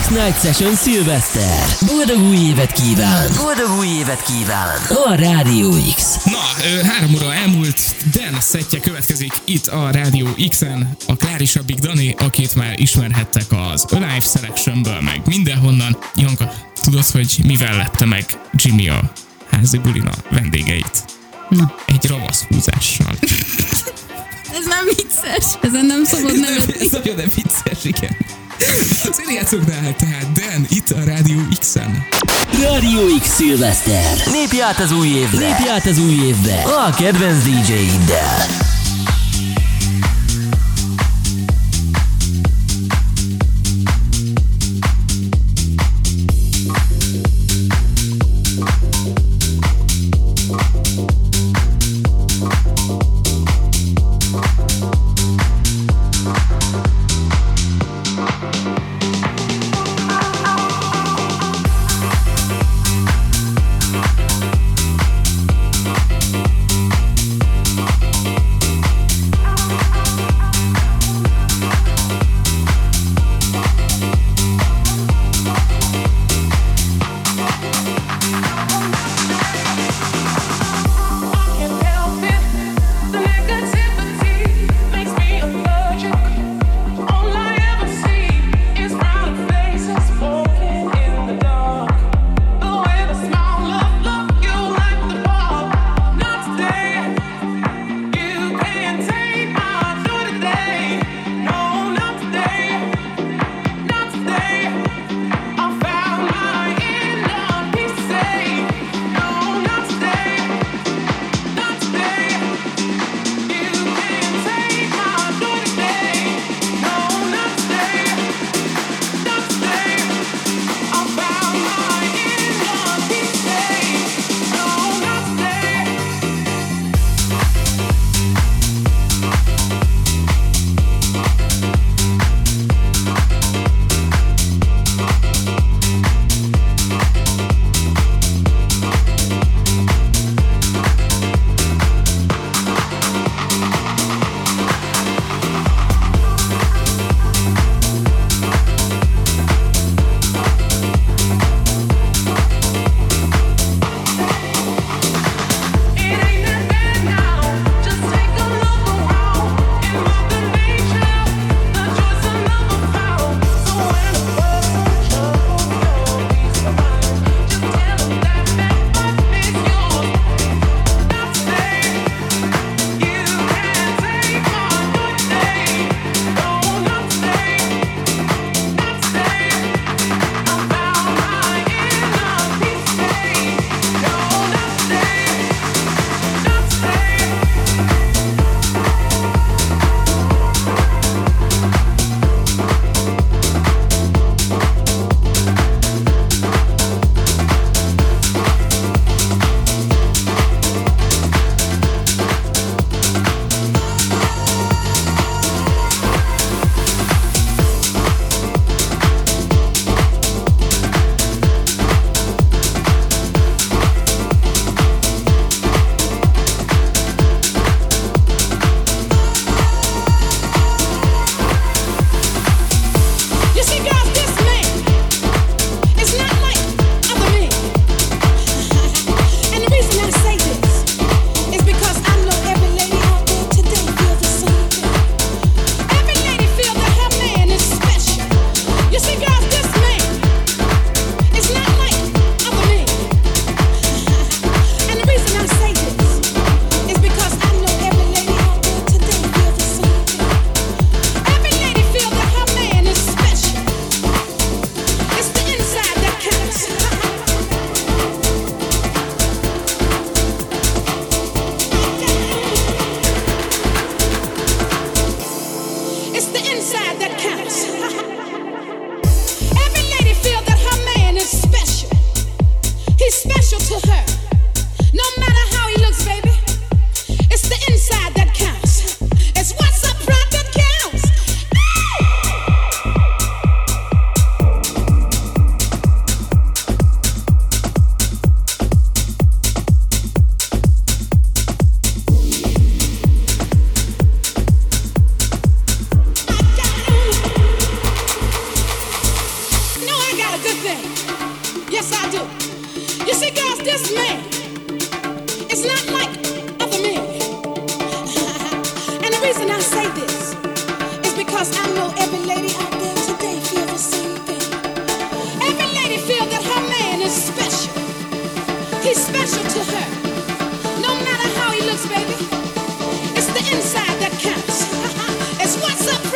X-Night Session Szilveszter. Boldog új évet kíván! Boldog új évet kíván! A Rádió X. Na, három óra elmúlt, Dan szettje következik itt a Rádió X-en, a Klárisabbik Dani, akit már ismerhettek az Alive Selectionből, meg mindenhonnan. Janka, tudod, hogy mivel lette meg Jimmy a házi bulina vendégeit? Na. Egy ravasz húzással. Ez nem vicces. Ezen nem szabad Ez nevetni. nagyon nem vicces, igen. Azért játszoknál tehát, Dan, itt a Rádió X-en. Rádió X Szilveszter. Lépj át az új évbe. Lépj át az új évbe. A kedvenc DJ-iddel. He's special to her. No matter how he looks, baby, it's the inside that counts. it's what's up.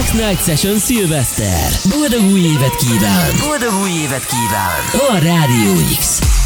X-Night Session Szilveszter. Boldog új évet kíván! Boldog új évet kíván! A Rádió X!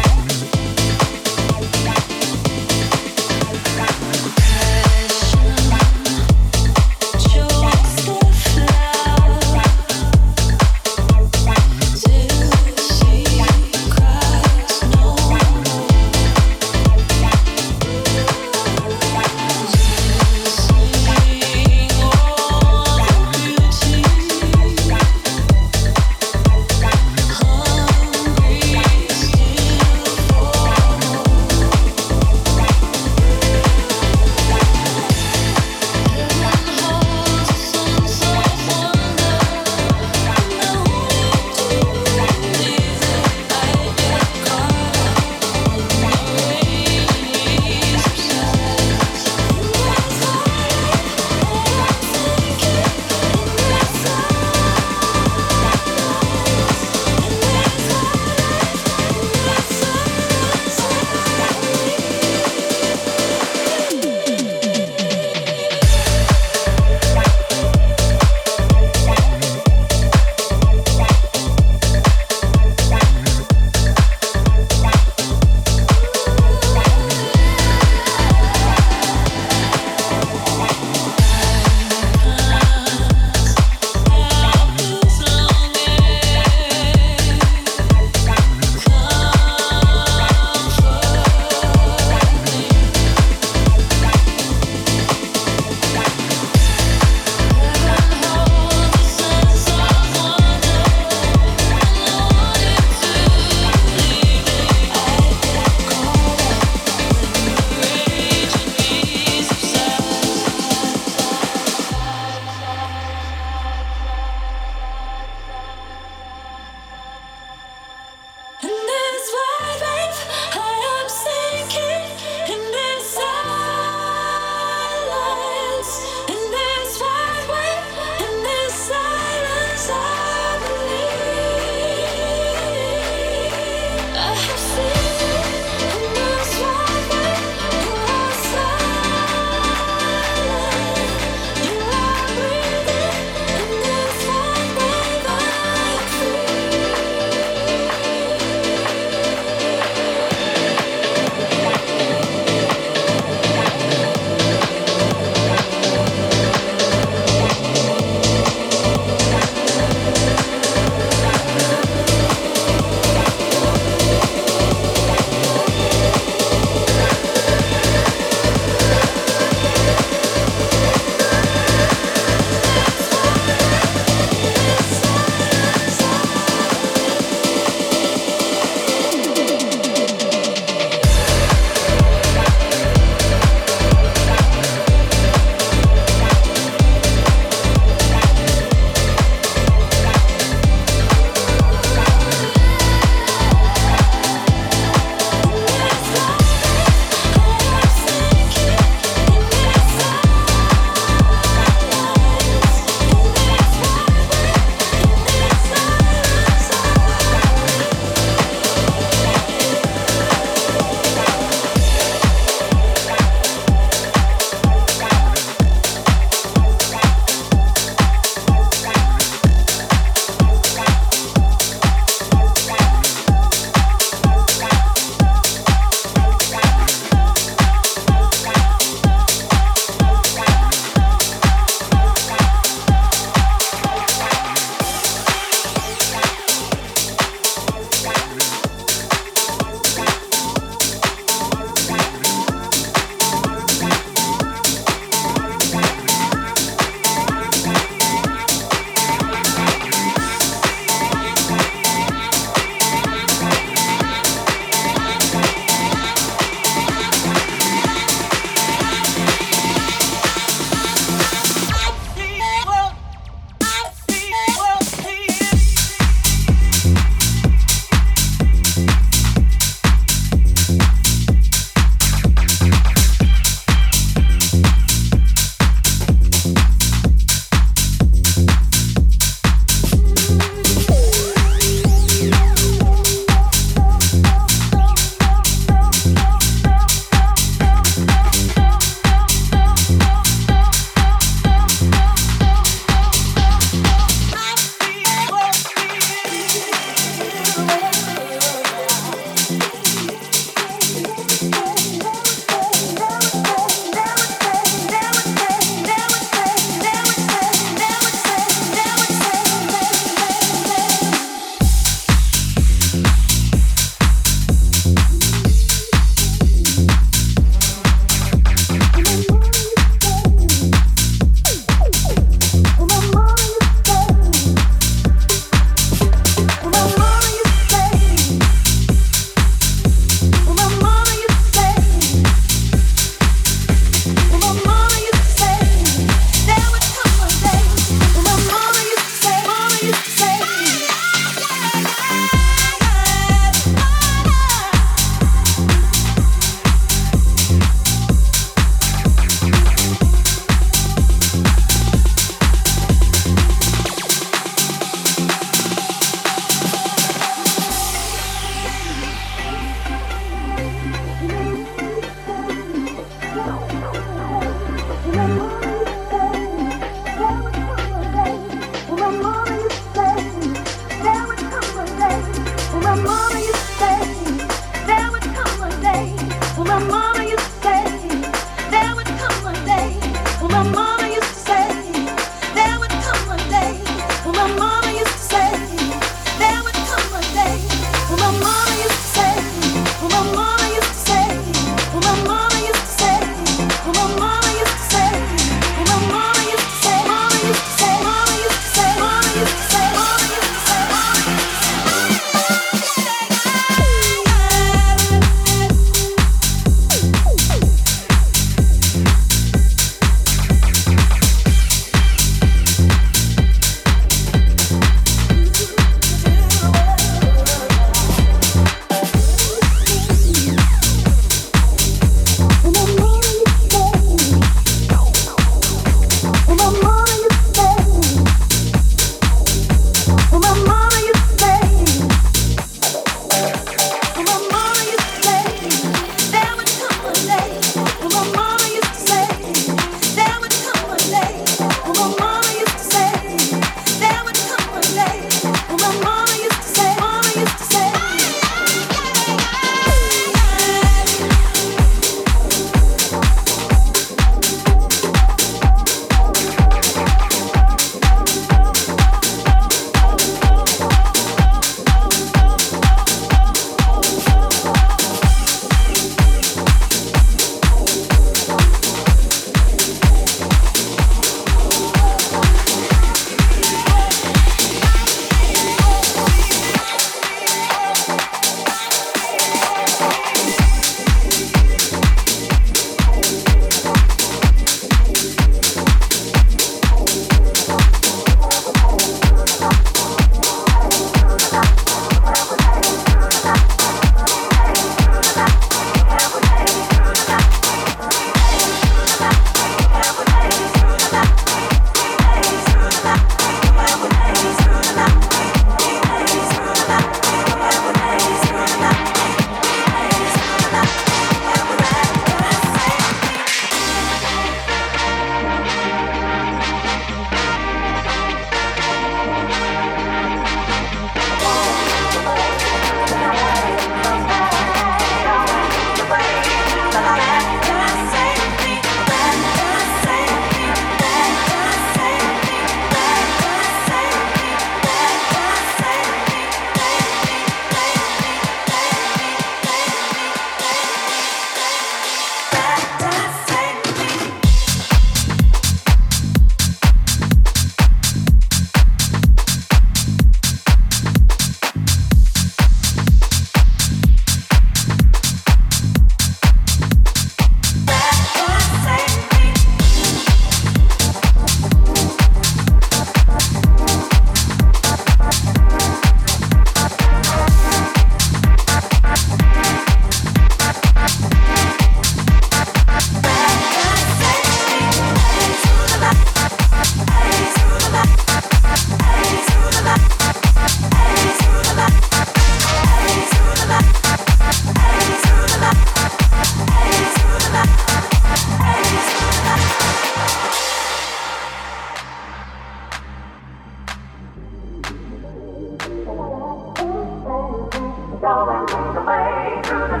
Showing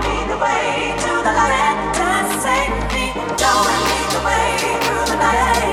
me the way through the night.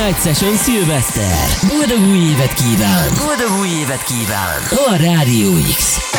X-Night Session Szilveszter. Boldog új évet kíván! Boldog új évet kíván! A Rádió X.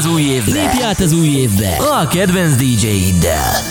az új évbe! Lépj át az új évbe! A kedvenc DJ-iddel!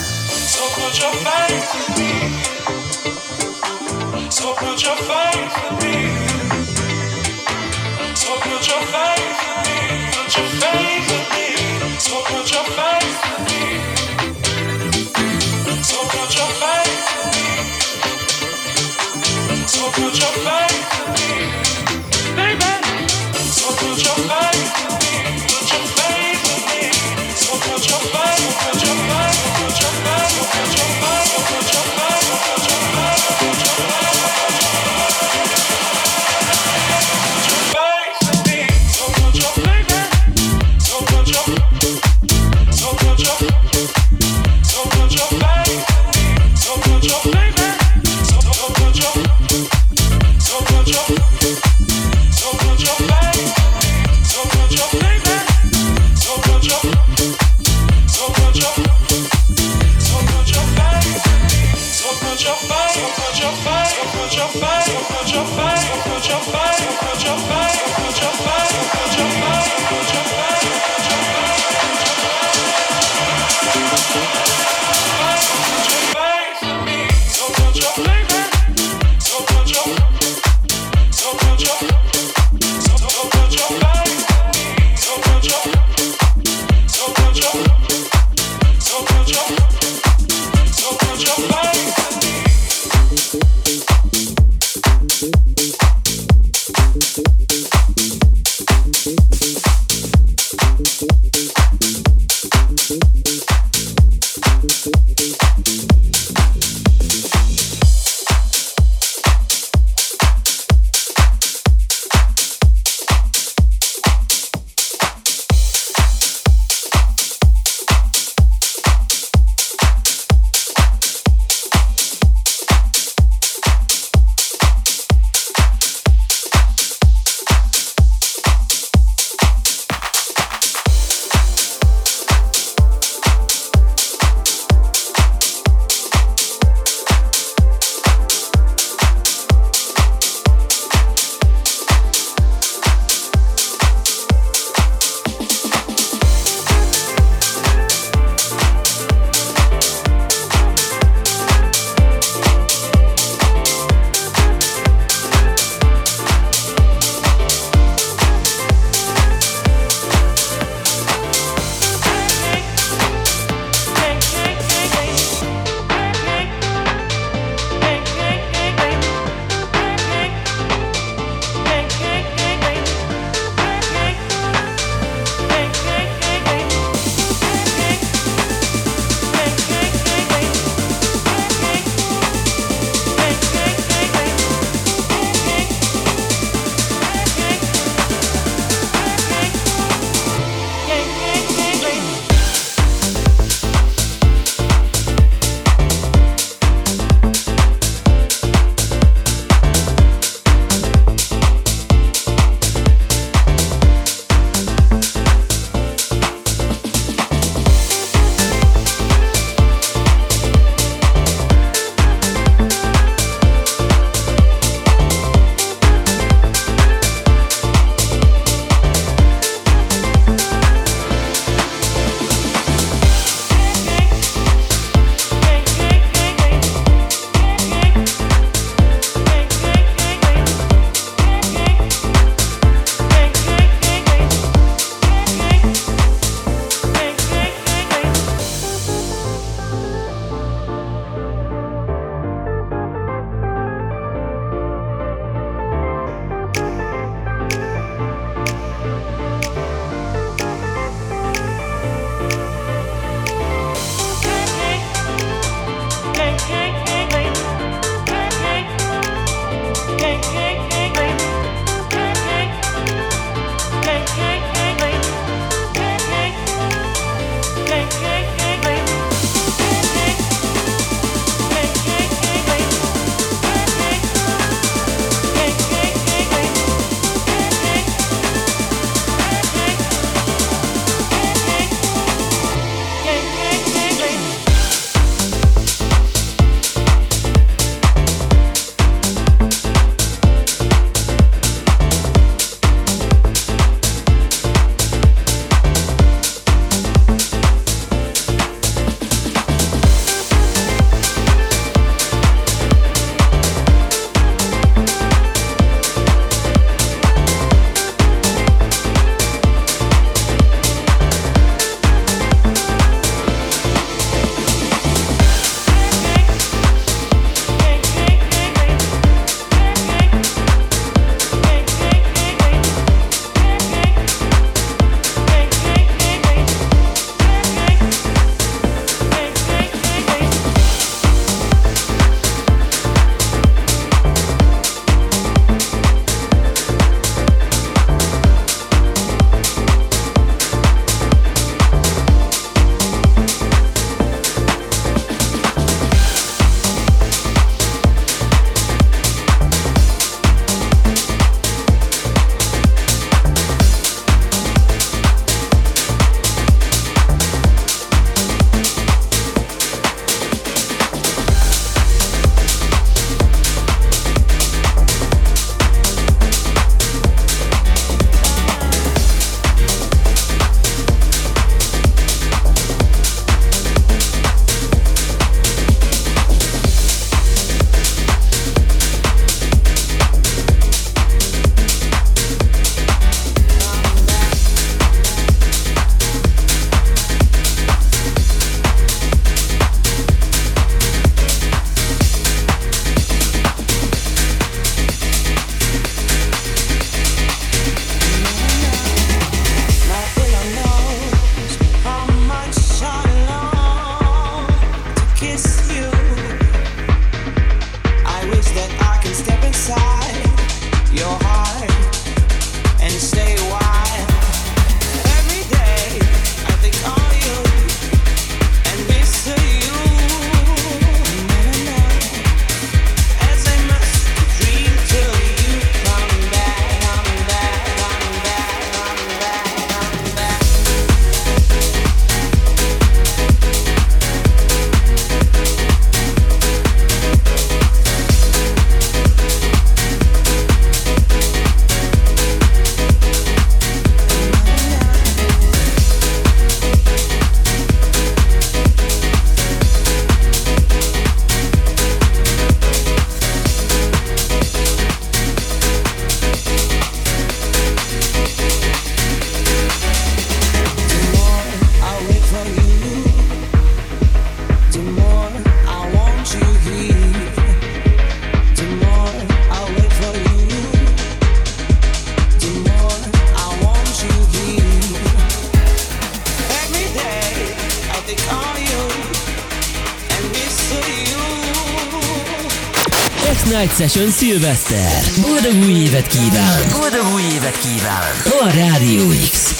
Night Session Szilveszter. Boldog új évet kíván! Boldog új évet kíván! A Rádió X.